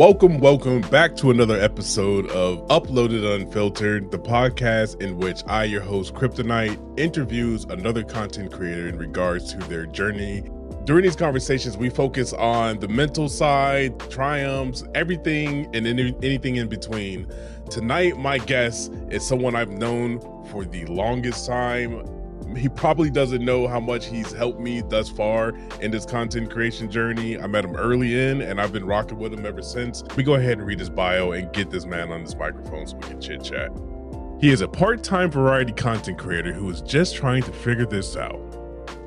Welcome, welcome back to another episode of Uploaded Unfiltered, the podcast in which I, your host, Kryptonite, interviews another content creator in regards to their journey. During these conversations, we focus on the mental side, triumphs, everything, and any, anything in between. Tonight, my guest is someone I've known for the longest time he probably doesn't know how much he's helped me thus far in this content creation journey. I met him early in and I've been rocking with him ever since. We go ahead and read his bio and get this man on this microphone so we can chit chat. He is a part time variety content creator who is just trying to figure this out.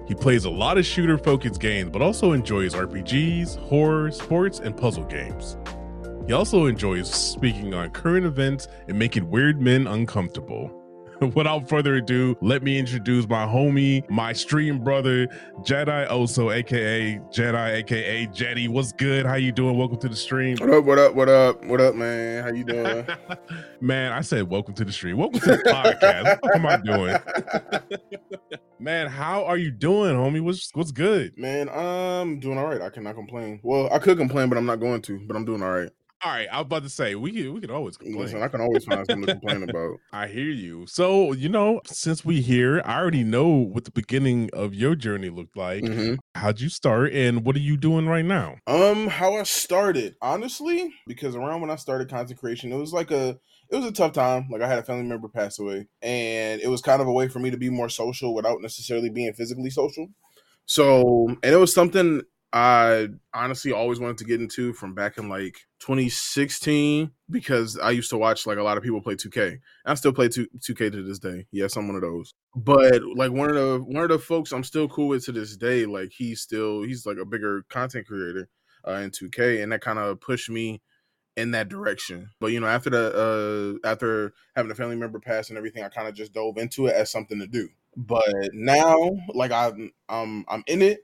He plays a lot of shooter focused games, but also enjoys RPGs, horror, sports, and puzzle games. He also enjoys speaking on current events and making weird men uncomfortable. without further ado, let me introduce my homie, my stream brother, Jedi Oso, aka Jedi, aka Jetty. What's good? How you doing? Welcome to the stream. What up? What up? What up? What up, man? How you doing? man, I said welcome to the stream. Welcome to the podcast. what am I doing? man, how are you doing, homie? What's what's good? Man, I'm doing all right. I cannot complain. Well, I could complain, but I'm not going to. But I'm doing all right. All right, I was about to say we can we can always complain. Listen, I can always find something to complain about. I hear you. So you know, since we here, I already know what the beginning of your journey looked like. Mm-hmm. How'd you start, and what are you doing right now? Um, how I started, honestly, because around when I started content creation, it was like a it was a tough time. Like I had a family member pass away, and it was kind of a way for me to be more social without necessarily being physically social. So, and it was something I honestly always wanted to get into from back in like 2016 because I used to watch like a lot of people play 2K. I still play 2, 2K to this day. Yes, I'm one of those. But like one of the one of the folks I'm still cool with to this day, like he's still he's like a bigger content creator uh, in 2K, and that kind of pushed me in that direction. But you know, after the uh after having a family member pass and everything, I kind of just dove into it as something to do. But now, like I'm I'm I'm in it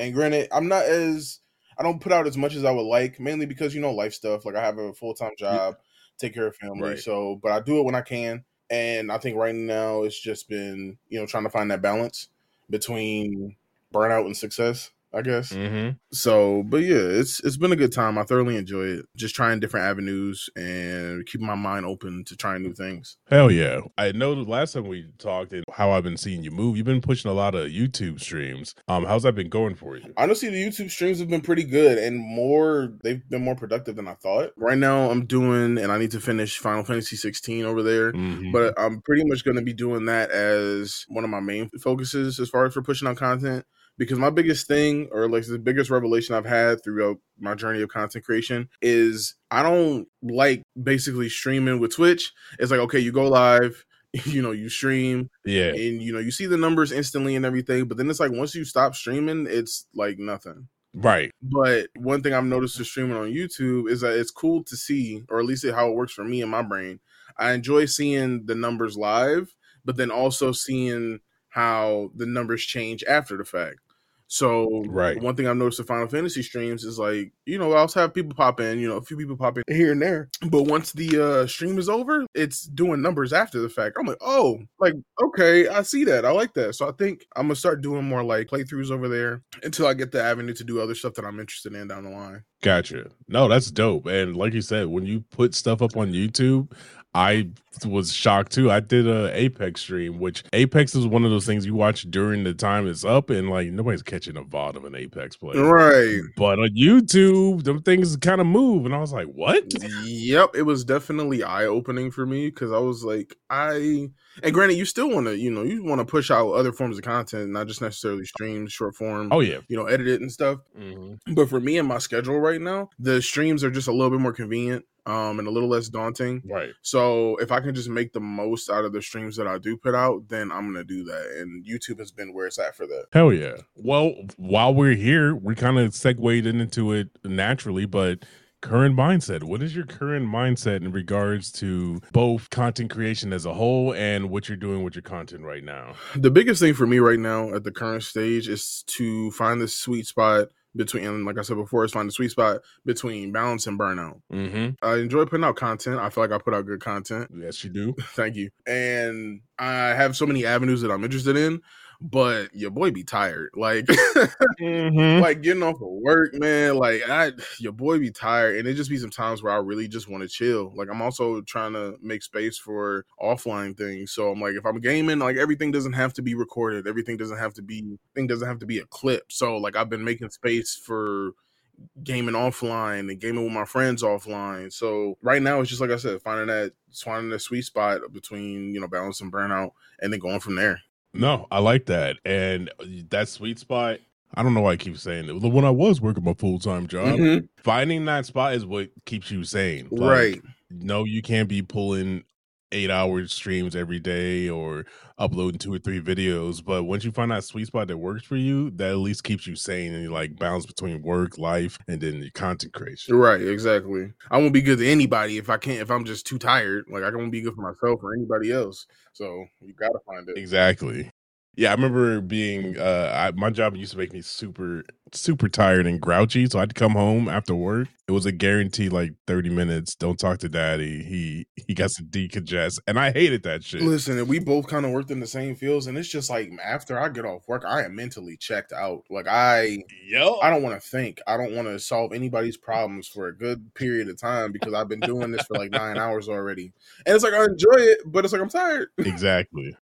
and granted, I'm not as I don't put out as much as I would like, mainly because you know life stuff. Like I have a full time job, yeah. take care of family. Right. So, but I do it when I can. And I think right now it's just been you know trying to find that balance between burnout and success. I guess. Mm-hmm. So, but yeah, it's it's been a good time. I thoroughly enjoy it. Just trying different avenues and keeping my mind open to trying new things. Hell yeah! I know the last time we talked and how I've been seeing you move. You've been pushing a lot of YouTube streams. Um, how's that been going for you? Honestly, the YouTube streams have been pretty good and more. They've been more productive than I thought. Right now, I'm doing, and I need to finish Final Fantasy 16 over there. Mm-hmm. But I'm pretty much going to be doing that as one of my main focuses as far as for pushing out content because my biggest thing or like the biggest revelation I've had throughout my journey of content creation is I don't like basically streaming with Twitch. It's like okay, you go live, you know, you stream, yeah, and you know, you see the numbers instantly and everything, but then it's like once you stop streaming, it's like nothing. Right. But one thing I've noticed with streaming on YouTube is that it's cool to see, or at least how it works for me in my brain. I enjoy seeing the numbers live, but then also seeing how the numbers change after the fact. So right. one thing I've noticed with Final Fantasy streams is like, you know, I also have people pop in, you know, a few people pop in here and there. But once the uh stream is over, it's doing numbers after the fact. I'm like, oh, like, okay, I see that. I like that. So I think I'm gonna start doing more like playthroughs over there until I get the avenue to do other stuff that I'm interested in down the line. Gotcha. No, that's dope. And like you said, when you put stuff up on YouTube, I was shocked too. I did a Apex stream, which Apex is one of those things you watch during the time it's up, and like nobody's catching a VOD of an Apex play, right? But on YouTube, them things kind of move, and I was like, "What?" Yep, it was definitely eye opening for me because I was like, I and granted, you still want to, you know, you want to push out other forms of content, not just necessarily streams, short form. Oh yeah, you know, edit it and stuff. Mm-hmm. But for me and my schedule right now, the streams are just a little bit more convenient um, and a little less daunting. Right. So if I can just make the most out of the streams that I do put out, then I'm gonna do that. And YouTube has been where it's at for that. Hell yeah. Well, while we're here, we kind of segued into it naturally, but current mindset. What is your current mindset in regards to both content creation as a whole and what you're doing with your content right now? The biggest thing for me right now at the current stage is to find the sweet spot between like I said before, is find the sweet spot between balance and burnout. Mm-hmm. I enjoy putting out content. I feel like I put out good content. Yes, you do. Thank you. And I have so many avenues that I'm interested in. But your boy be tired. Like, Mhm. like getting off of work, man. Like, I your boy be tired, and it just be some times where I really just want to chill. Like, I'm also trying to make space for offline things. So I'm like, if I'm gaming, like everything doesn't have to be recorded. Everything doesn't have to be thing doesn't have to be a clip. So like, I've been making space for gaming offline and gaming with my friends offline. So right now it's just like I said, finding that finding the sweet spot between you know balance and burnout, and then going from there. No, I like that. And that sweet spot, I don't know why I keep saying it. When I was working my full time job, Mhm. finding that spot is what keeps you sane. Like, Right. No, you can't be pulling eight hour streams every day or uploading two or three videos. But once you find that sweet spot that works for you, that at least keeps you sane and you like balance between work, life, and then your content creation. Right, exactly. I won't be good to anybody if I can't if I'm just too tired. Like I won't be good for myself or anybody else. So you gotta find it. Exactly. Yeah, I remember being uh I, my job used to make me super super tired and grouchy, so I'd come home after work. It was a guarantee like 30 minutes, don't talk to daddy. He he got to decongest and I hated that shit. Listen, and we both kind of worked in the same fields, and it's just like after I get off work, I am mentally checked out. Like I Yo. I don't want to think. I don't want to solve anybody's problems for a good period of time because I've been doing this for like nine hours already. And it's like I enjoy it, but it's like I'm tired. Exactly.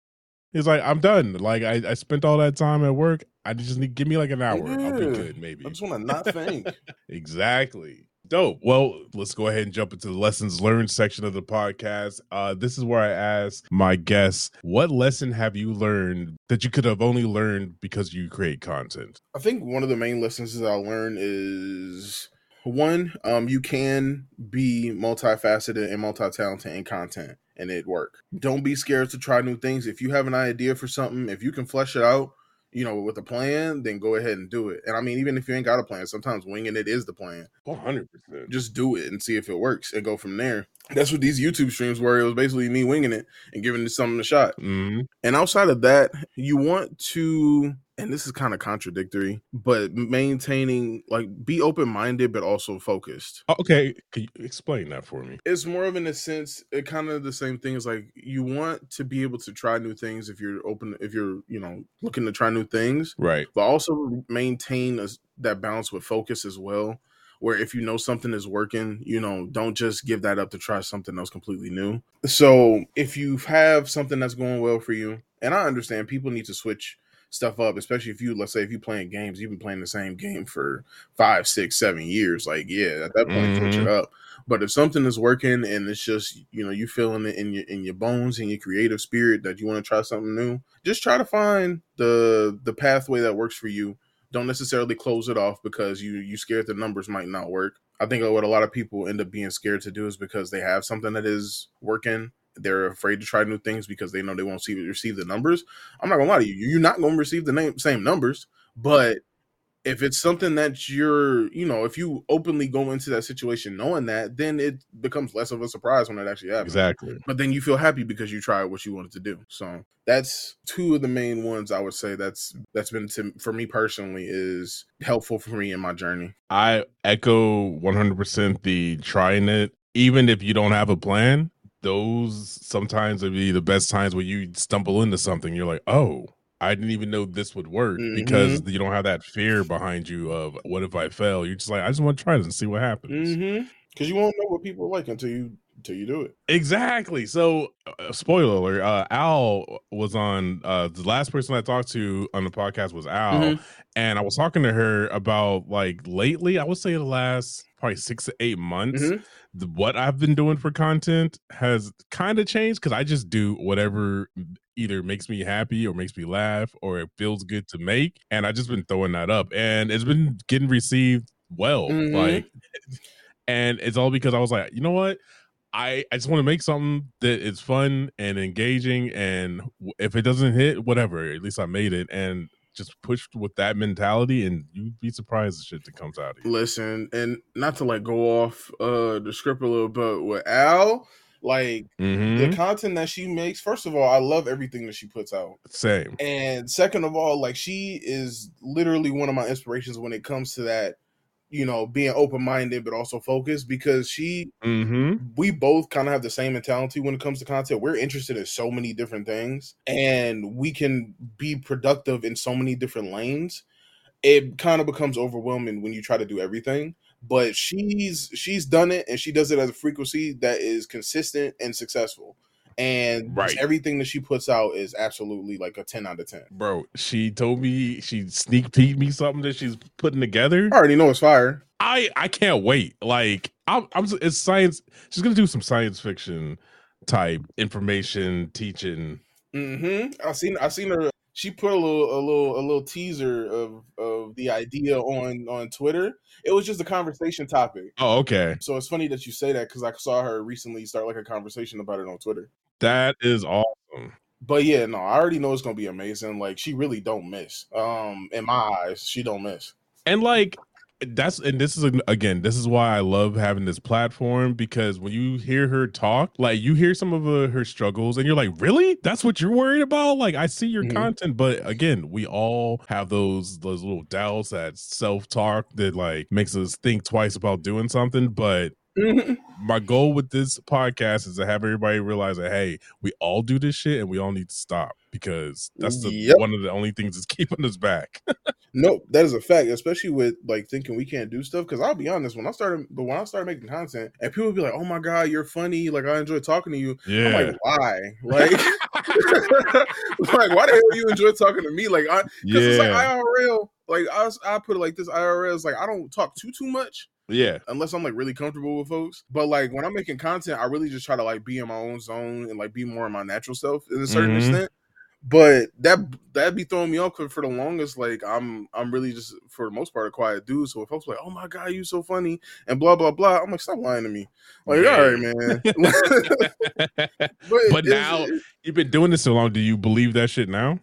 It's like I'm done. Like I, I spent all that time at work. I just need give me like an hour. I'll be good, maybe. I just want to not think. Exactly. Dope. Well, let's go ahead and jump into the lessons learned section of the podcast. Uh, this is where I ask my guests, what lesson have you learned that you could have only learned because you create content? I think one of the main lessons that I learned is one, um, you can be multifaceted and multi-talented in content and it work. Don't be scared to try new things. If you have an idea for something, if you can flesh it out, you know, with a plan, then go ahead and do it. And I mean, even if you ain't got a plan, sometimes winging it is the plan. 100%. Just do it and see if it works and go from there. That's what these YouTube streams were. It was basically me winging it and giving it something a shot. hmm And outside of that, you want to, and this is kind of contradictory, but maintaining like be open minded, but also focused. Okay. Can you explain that for me? It's more of in a sense, it kind of the same thing as like you want to be able to try new things if you're open, if you're, you know, looking to try new things, Right. but also maintain a, that balance with focus as well. Where if you know something is working, you know, don't just give that up to try something else completely new. So if you have something that's going well for you, and I understand people need to switch stuff up, especially if you, let's say, if you playing games, you've been playing the same game for five, six, seven years. Like, yeah, at that point, mm-hmm. switch it up. But if something is working and it's just, you know, you feeling it in your in your bones and your creative spirit that you want to try something new, just try to find the the pathway that works for you don't necessarily close it off because you you scared the numbers might not work. I think what a lot of people end up being scared to do is because they have something that is working. They're afraid to try new things because they know they won't see receive the numbers. I'm not gonna lie to you, you're not gonna receive the name, same numbers, but if it's something that you're, you know, if you openly go into that situation knowing that, then it becomes less of a surprise when it actually happens Exactly. but then you feel happy because you tried what you wanted to do. So that's two of the main ones I would say that's that's been to, for me personally is helpful for me in my journey. I echo 100% the trying it, even if you don't have a plan. Those sometimes would be the best times where you stumble into something. You're like, oh, I didn't even know this would work because you don't have that fear behind you of what if I fail. You're just like, I just want to try this and see what happens. Mm-hmm. Because you won't know what people like until you you do it. Exactly. So, uh, spoiler alert: uh, Al was on. Uh, the last person I talked to on the podcast was Al, Mhm. and I was talking to her about like lately. I would say the last probably six to eight months. Mhm. The, what I've been doing for content has kind of changed because I just do whatever either makes me happy or makes me laugh or it feels good to make, and I just been throwing that up, and it's been getting received well. Mhm. Like, and it's all because I was like, you know what. I, I just want to make something that is fun and engaging and if it doesn't hit whatever at least i made it and just pushed with that mentality and you'd be surprised the shit that comes out of you Listen, and not to like go off uh the script a little bit with Al, like Mhm. the content that she makes. First of all, I love everything that she puts out. same And second of all, like she is literally one of my inspirations when it comes to that you know, being open minded but also focused because she Mm-hmm. we both kind of have the same mentality when it comes to content. We're interested in so many different things and we can be productive in so many different lanes. It kind of becomes overwhelming when you try to do everything. But she's she's done it and she does it at a frequency that is consistent and successful. And Right. everything that she puts out is absolutely like a 10 out of 10. Bro, she told me she sneak peeked me something that she's putting together. I already know it's fire. I I can't wait. Like I'm, I'm it's science. She's gonna do some science fiction type information teaching. Mm-hmm. I seen I seen her. She put a little a little a little teaser of of the idea on on Twitter. It was just a conversation topic. Oh, okay. So it's funny that you say that because I saw her recently start like a conversation about it on Twitter. That is awesome. But yeah, no, I already know it's gonna be amazing. Like she really don't miss. Um, in my eyes, she don't miss. And like that's and this is again this is why I love having this platform because when you hear her talk like you hear some of uh, her struggles and you're like really that's what you're worried about like I see your Mhm. content but again we all have those those little doubts that self talk that like makes us think twice about doing something but Mhm. my goal with this podcast is to have everybody realize that hey, we all do this shit and we all need to stop because that's the Yep. one of the only things that's keeping us back. No, that is a fact, especially with like thinking we can't do stuff. Because I'll be honest, when I started, but when I started making content, and people would be like, "Oh my god, you're funny! Like I enjoy talking to you." Yeah. I'm yeah. like, why? Like, like why the hell you enjoy talking to me? Like, I because it's like yeah. IRL. Like I, I put it like this: IRL is like I don't talk too too much yeah. unless I'm like really comfortable with folks. But like when I'm making content, I really just try to like be in my own zone and like be more in my natural self in a certain Mhm. extent. But that that'd be throwing me off for the longest. Like I'm I'm really just for the most part a quiet dude. So if folks like, oh my god, you so funny and blah blah blah, I'm like, stop lying to me. Like, Yeah. all right, man. but But now- You've been doing this so long. Do you believe that shit now?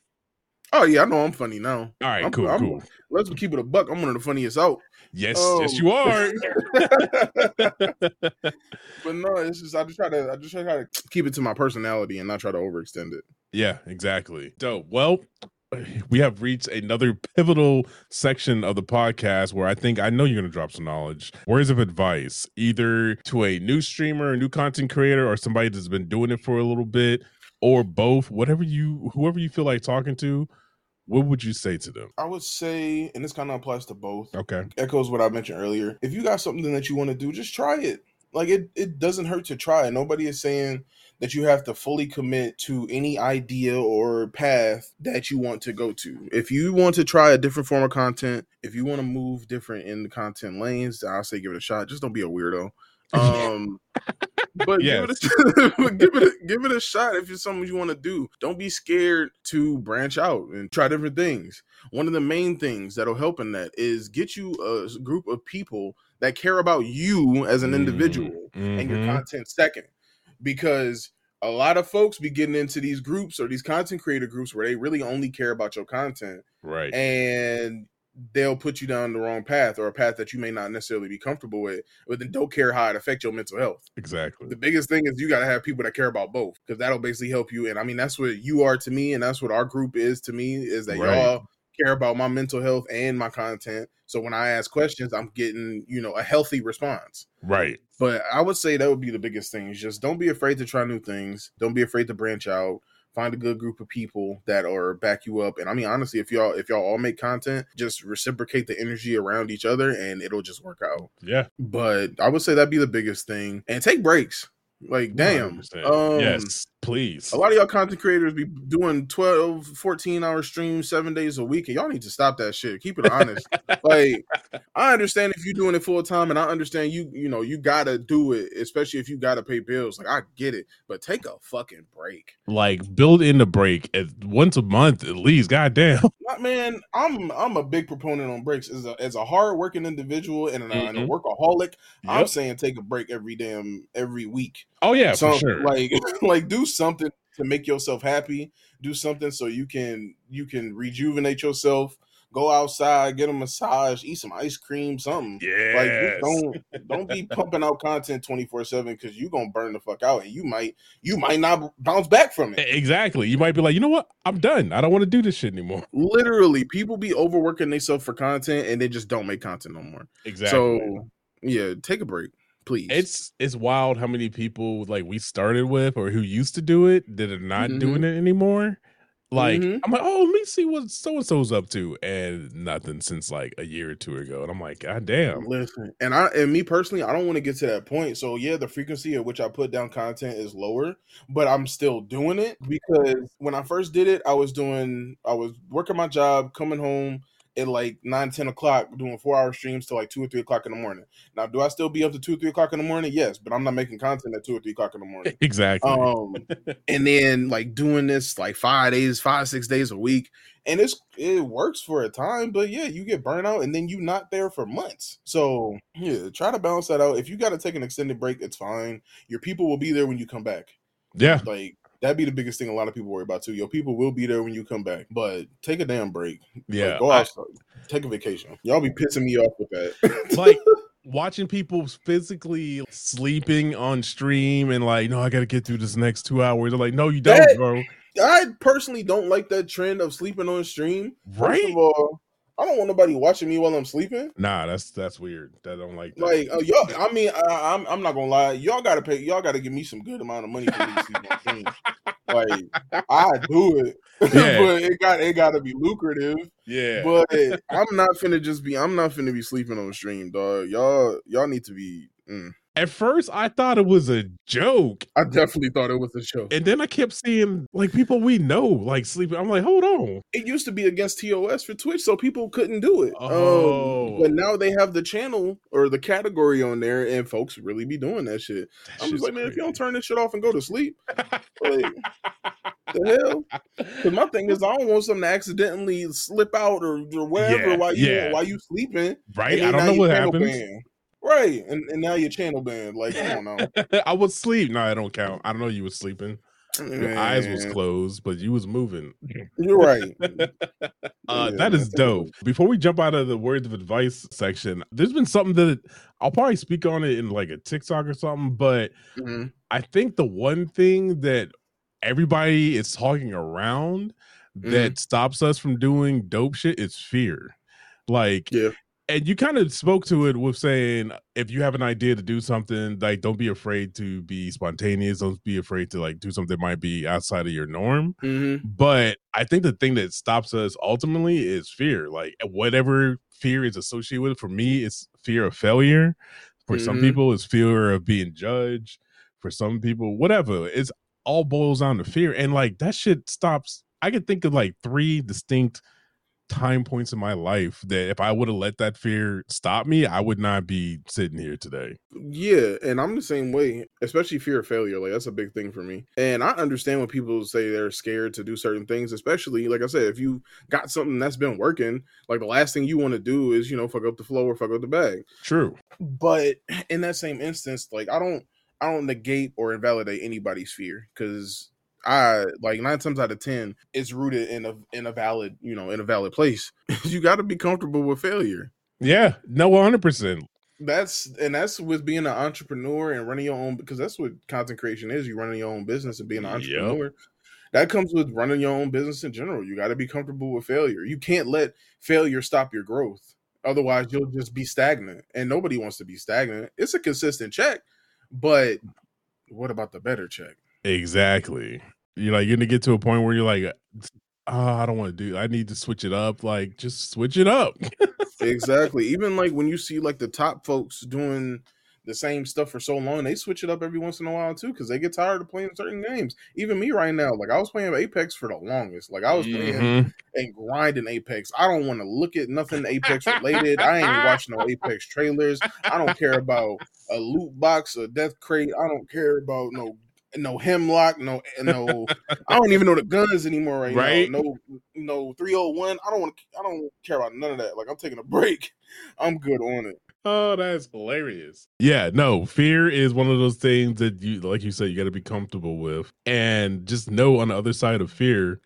Oh yeah, I know I'm funny now. All right, I'm- cool, I'm- cool. Let's keep it a buck. I'm one of the funniest out. Yes, Um, yes, you are. but no, it's just I just try to I just try to keep it to my personality and not try to overextend it. yeah, exactly. Dope. Well, we have reached another pivotal section of the podcast where I think I know you're going to drop some knowledge, words of advice, either to a new streamer, a new content creator, or somebody that's been doing it for a little bit, or both. Whatever you, whoever you feel like talking to, what would you say to them? I would say, and this kind of applies to both. Okay. Echoes what I mentioned earlier. If you got something that you want to do, just try it. Like it, it doesn't hurt to try. Nobody is saying that you have to fully commit to any idea or path that you want to go to. If you want to try a different form of content, if you want to move different in the content lanes, I'll say give it a shot. Just don't be a weirdo. Um, but give, it a, give it a, give it a shot if it's something you want to do. Don't be scared to branch out and try different things. One of the main things that'll help in that is get you a group of people that care about you as an individual and your Mhm. content second. Because a lot of folks be getting into these groups or these content creator groups where they really only care about your content Right. and they'll put you down the wrong path or a path that you may not necessarily be comfortable with, but then don't care how it affects your mental health. exactly. The biggest thing is you got to have people that care about both because that'll basically help you. And I mean, that's what you are to me, and that's what our group is to me is that Right. y'all care about my mental health and my content. So when I ask questions, I'm getting you know a healthy response. Right. But I would say that would be the biggest thing. Is just don't be afraid to try new things. Don't be afraid to branch out. Find a good group of people that are back you up. And I mean, honestly, if y'all if y'all all make content, just reciprocate the energy around each other, and it'll just work out. Yeah. But I would say that'd be the biggest thing. And take breaks. Like, damn. Um, yes, please. A lot of y'all content creators be doing 12, 14 hour streams seven days a week, and y'all need to stop that shit. Keep it honest. like, I understand if you're doing it full time, and I understand you, you know, you gotta do it, especially if you gotta pay bills. Like, I get it, but take a fucking break. like build in the break at once a month at least. God damn. Man, I'm I'm a big proponent on breaks. As a as a hard working individual and, a, and a Mhm. workaholic, I'm saying take a break every damn every week. Oh yeah, so for sure. like like do something to make yourself happy do something so you can you can rejuvenate yourself go outside, get a massage, eat some ice cream, something. Yeah. Like don't don't be pumping out content 24/7 because you're gonna burn the fuck out and you might you might not bounce back from it. Exactly. You might be like, you know what? I'm done. I don't want to do this shit anymore. Literally, people be overworking themselves for content and they just don't make content no more. Exactly. So yeah, take a break, please. it's it's wild how many people like we started with or who used to do it that are not Mhm. doing it anymore. Like Mhm. I'm like, oh, let me see what so and so's up to, and nothing since like a year or two ago. And I'm like, God damn. Listen, and I and me personally, I don't want to get to that point. So yeah, the frequency at which I put down content is lower, but I'm still doing it because when I first did it, I was doing I was working my job, coming home at like 9, 10 o'clock, doing four hour streams till like two or three o'clock in the morning. Now, do I still be up to two or three o'clock in the morning? Yes, but I'm not making content at two or three o'clock in the morning. Exactly. um and then like doing this like five days five six days a week and it's it works for a time but yeah you get burnout and then you're not there for months so yeah try to balance that out if you got to take an extended break it's fine your people will be there when you come back yeah. like that'd be the biggest thing a lot of people worry about too your people will be there when you come back but take a damn break Yeah. like, go I- take a vacation y'all be pissing me off with that like watching people physically sleeping on stream and like, no, I gotta get through this next two hours. They're like, no, you don't, That- bro. I personally don't like that trend of sleeping on stream. First Right? of all, I don't want nobody watching me while I'm sleeping. Nah, that's that's weird. I don't like that. Like uh, y'all, I mean, I, I'm I'm not gonna lie. Y'all gotta pay. Y'all gotta give me some good amount of money for me to sleep on Like I do it, Yeah. but it got it got to be lucrative. yeah. But I'm not finna just be. I'm not finna be sleeping on stream, dog. Y'all y'all need to be. mm. At first, I thought it was a joke, I definitely thought it was a show. and then I kept seeing like people we know like sleeping. I'm like, hold on. it used to be against TOS for Twitch, so people couldn't do it. Oh. Um, but now they have the channel or the category on there, and folks really be doing that shit. That I'm just like, man, if you don't turn this shit off and go to sleep, like, the hell? Because my thing is, I don't want something to accidentally slip out or, or whatever Yeah, while you yeah. while you sleeping. right? I don't know what happens. banned. Right, and, and now your channel banned. Like, I don't know. I was sleep. No, I don't count. I don't know you was sleeping. Your eyes was closed, but you was moving. You're right. Uh, Yeah, that is dope. Before we jump out of the words of advice section, there's been something that I'll probably speak on it in like a TikTok or something, but Mhm. I think the one thing that everybody is talking around that stops us from doing dope shit is fear. Like, Yeah. And you kind of spoke to it with saying if you have an idea to do something, like don't be afraid to be spontaneous. Don't be afraid to like do something that might be outside of your norm. Mhm. But I think the thing that stops us ultimately is fear. Like whatever fear is associated with, it, for me, it's fear of failure. For some Mhm. people, it's fear of being judged. For some people, whatever. It's all boils down to fear. And like that shit stops. I can think of like three distinct time points in my life that if I would have let that fear stop me, I would not be sitting here today. Yeah, and I'm the same way, especially fear of failure. Like that's a big thing for me. And I understand when people say they're scared to do certain things, especially like I said, if you got something that's been working, like the last thing you want to do is, you know, fuck up the flow or fuck up the bag. True. But in that same instance, like I don't I don't negate or invalidate anybody's fear because I like nine times out of ten, it's rooted in a in a valid, you know, in a valid place. you gotta be comfortable with failure. Yeah. No, 100%. that's and that's with being an entrepreneur and running your own because that's what content creation is you running your own business and being an Yep. entrepreneur that comes with running your own business in general you got to be comfortable with failure you can't let failure stop your growth otherwise you'll just be stagnant and nobody wants to be stagnant it's a consistent check but what about the better check Exactly. You're like you're gonna get to a point where you're like, oh, I don't want to do. I need to switch it up. Like, just switch it up. exactly even like when you see like the top folks doing the same stuff for so long they switch it up every once in a while too because they get tired of playing certain games even me right now like i was playing apex for the longest like i was playing Mhm. and grinding apex i don't want to look at nothing apex related i ain't watching no apex trailers i don't care about a loot box a death crate i don't care about no no hemlock no no i don't even know the guns anymore right, Right. now no no 301 i don't want to i don't care about none of that like i'm taking a break i'm good on it Oh, that's hilarious. Yeah, no, fear is one of those things that you, like you said, you got to be comfortable with, and just know on the other side of fear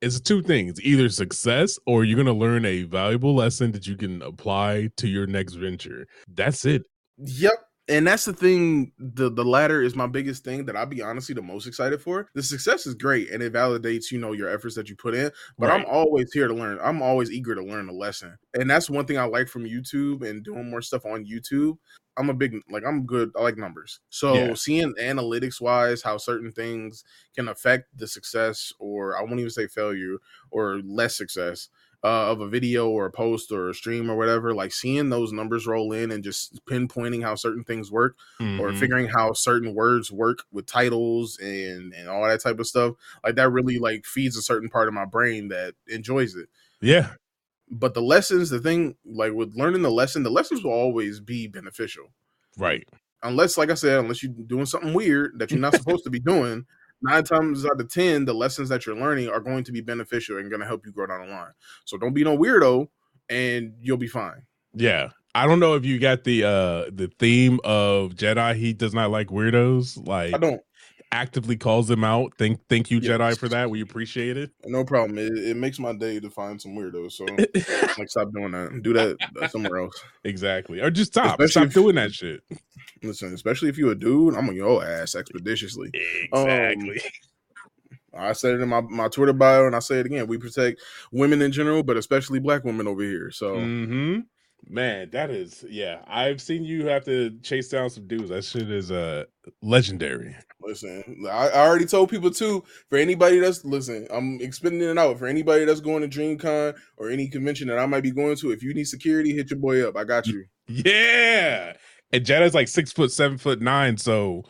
it's two things either success or you're going to learn a valuable lesson that you can apply to your next venture. That's it. Yep and that's the thing the the latter is my biggest thing that i'll be honestly the most excited for. The success is great and it validates you know your efforts that you put in but right. i'm always here to learn. I'm always eager to learn a lesson. And that's one thing i like from youtube and doing more stuff on youtube. I'm a big like i'm good i like numbers. So yeah. seeing analytics wise how certain things can affect the success or i won't even say failure or less success uh, of a video or a post or a stream or whatever, like seeing those numbers roll in and just pinpointing how certain things work mm-hmm. or figuring how certain words work with titles and and all that type of stuff, like that really like feeds a certain part of my brain that enjoys it. Yeah. But the lessons, the thing, like with learning the lesson, the lessons will always be beneficial. Right. Unless, like I said, unless you're doing something weird that you're not supposed to be doing, nine times out of ten, the lessons that you're learning are going to be beneficial and going to help you grow down the line. So don't be no weirdo, and you'll be fine. Yeah, I don't know if you got the uh the theme of Jedi. He does not like weirdos. Like I don't actively calls them out. Thank thank you. Jedi, for that. We appreciate it. No problem. It, it makes my day to find some weirdos. So like stop doing that. Do that somewhere else. Exactly. Or just stop. Especially stop if, doing that shit. Listen, especially if you're a dude, I'm on your ass expeditiously. Exactly. Um, I said it in my, my Twitter bio and I say it again. We protect women in general, but especially black women over here. So mm-hmm. Man, that is yeah. I've seen you have to chase down some dudes. That shit is uh legendary. Listen, I, I already told people too. For anybody that's listen, I'm expanding it out. For anybody that's going to DreamCon or any convention that I might be going to, if you need security, hit your boy up. I got you. Yeah. And Jedi's like six foot, seven foot nine. So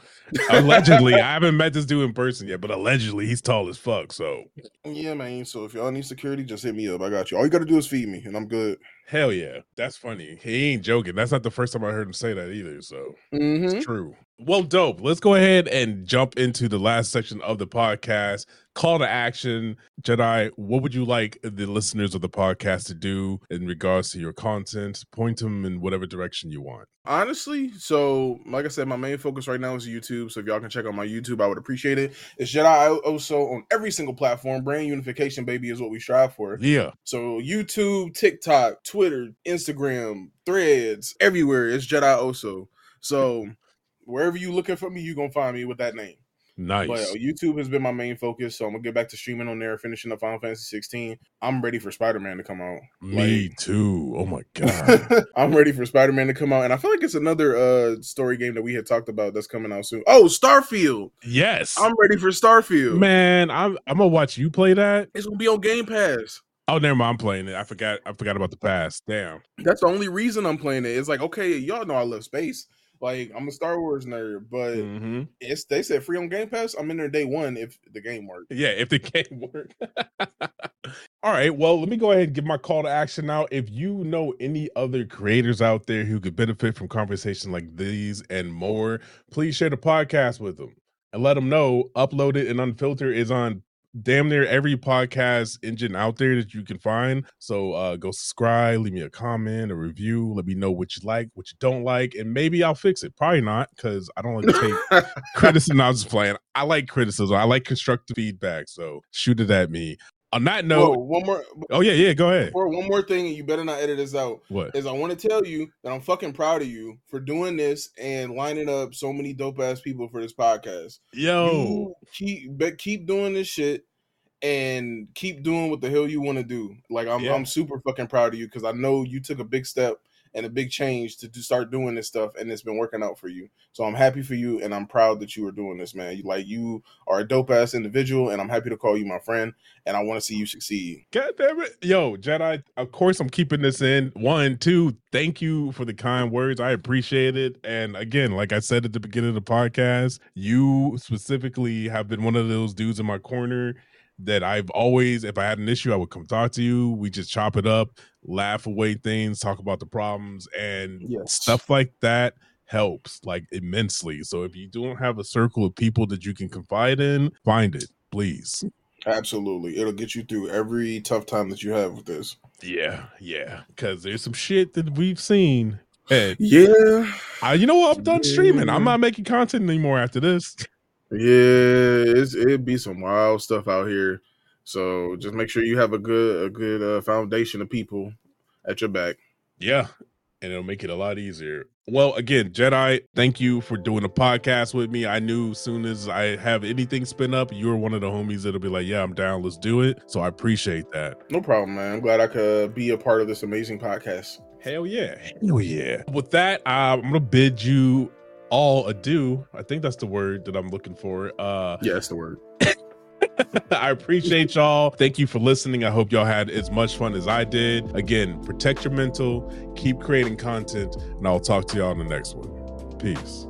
allegedly, I haven't met this dude in person yet, but allegedly he's tall as fuck. So yeah, man. So if y'all need security, just hit me up. I got you. All you got to do is feed me, and I'm good. Hell yeah, that's funny. He ain't joking. That's not the first time I heard him say that either. So mm-hmm. it's true. Well, dope. Let's go ahead and jump into the last section of the podcast. Call to action, Jedi. What would you like the listeners of the podcast to do in regards to your content? Point them in whatever direction you want. Honestly, so like I said, my main focus right now is YouTube. So if y'all can check out my YouTube, I would appreciate it. It's Jedi Oso on every single platform. Brand unification, baby, is what we strive for. Yeah. So YouTube, TikTok, Twitter, Instagram, Threads, everywhere. It's Jedi Oso. So wherever you looking for me, you gonna find me with that name. Nice. But uh, YouTube has been my main focus, so I'm gonna get back to streaming on there, finishing up Final Fantasy 16. I'm ready for Spider Man to come out. Me like, too. Oh my god. I'm ready for Spider Man to come out, and I feel like it's another uh story game that we had talked about that's coming out soon. Oh, Starfield. Yes. I'm ready for Starfield. Man, I'm I'm gonna watch you play that. It's gonna be on Game Pass. Oh, never mind. I'm playing it. I forgot. I forgot about the past. Damn. That's the only reason I'm playing it. It's like, okay, y'all know I love space. Like I'm a Star Wars nerd, but mm-hmm. it's they said free on Game Pass. I'm in there day one if the game works. Yeah, if the game works. All right. Well, let me go ahead and give my call to action now. If you know any other creators out there who could benefit from conversations like these and more, please share the podcast with them and let them know Uploaded and Unfiltered is on damn near every podcast engine out there that you can find. So uh, go subscribe, leave me a comment, a review. Let me know what you like, what you don't like, and maybe I'll fix it. Probably not because I don't like to take criticism. I was playing. I like criticism. I like constructive feedback. So shoot it at me. On that note, Whoa, one more. Oh yeah, yeah. Go ahead. Before, one more thing, you better not edit this out. What is? I want to tell you that I'm fucking proud of you for doing this and lining up so many dope ass people for this podcast. Yo, you keep keep doing this shit and keep doing what the hell you want to do. Like I'm, yeah. I'm super fucking proud of you because I know you took a big step and a big change to do, start doing this stuff, and it's been working out for you. So I'm happy for you, and I'm proud that you are doing this, man. Like you are a dope ass individual, and I'm happy to call you my friend, and I want to see you succeed. God damn it, yo, Jedi. Of course, I'm keeping this in. One, two. Thank you for the kind words. I appreciate it. And again, like I said at the beginning of the podcast, you specifically have been one of those dudes in my corner that I've always, if I had an issue, I would come talk to you. We just chop it up, laugh away things, talk about the problems, and yes. stuff like that helps like immensely. So if you don't have a circle of people that you can confide in, find it, please. Absolutely. It'll get you through every tough time that you have with this. Yeah, yeah. Cause there's some shit that we've seen. And yeah. I, you know what? I'm done yeah. streaming. I'm not making content anymore after this. Yeah, it's, it'd be some wild stuff out here. So just make sure you have a good a good uh, foundation of people at your back. Yeah, and it'll make it a lot easier. Well, again, Jedi, thank you for doing a podcast with me. I knew as soon as I have anything spin up, you're one of the homies that'll be like, "Yeah, I'm down. Let's do it." So I appreciate that. No problem, man. I'm glad I could be a part of this amazing podcast. Hell yeah, hell yeah. With that, uh, I'm gonna bid you all adieu. I think that's the word that I'm looking for. Uh, yeah, that's the word. I appreciate y'all. Thank you for listening. I hope y'all had as much fun as I did. Again, protect your mental, keep creating content, and I'll talk to y'all in the next one. Peace.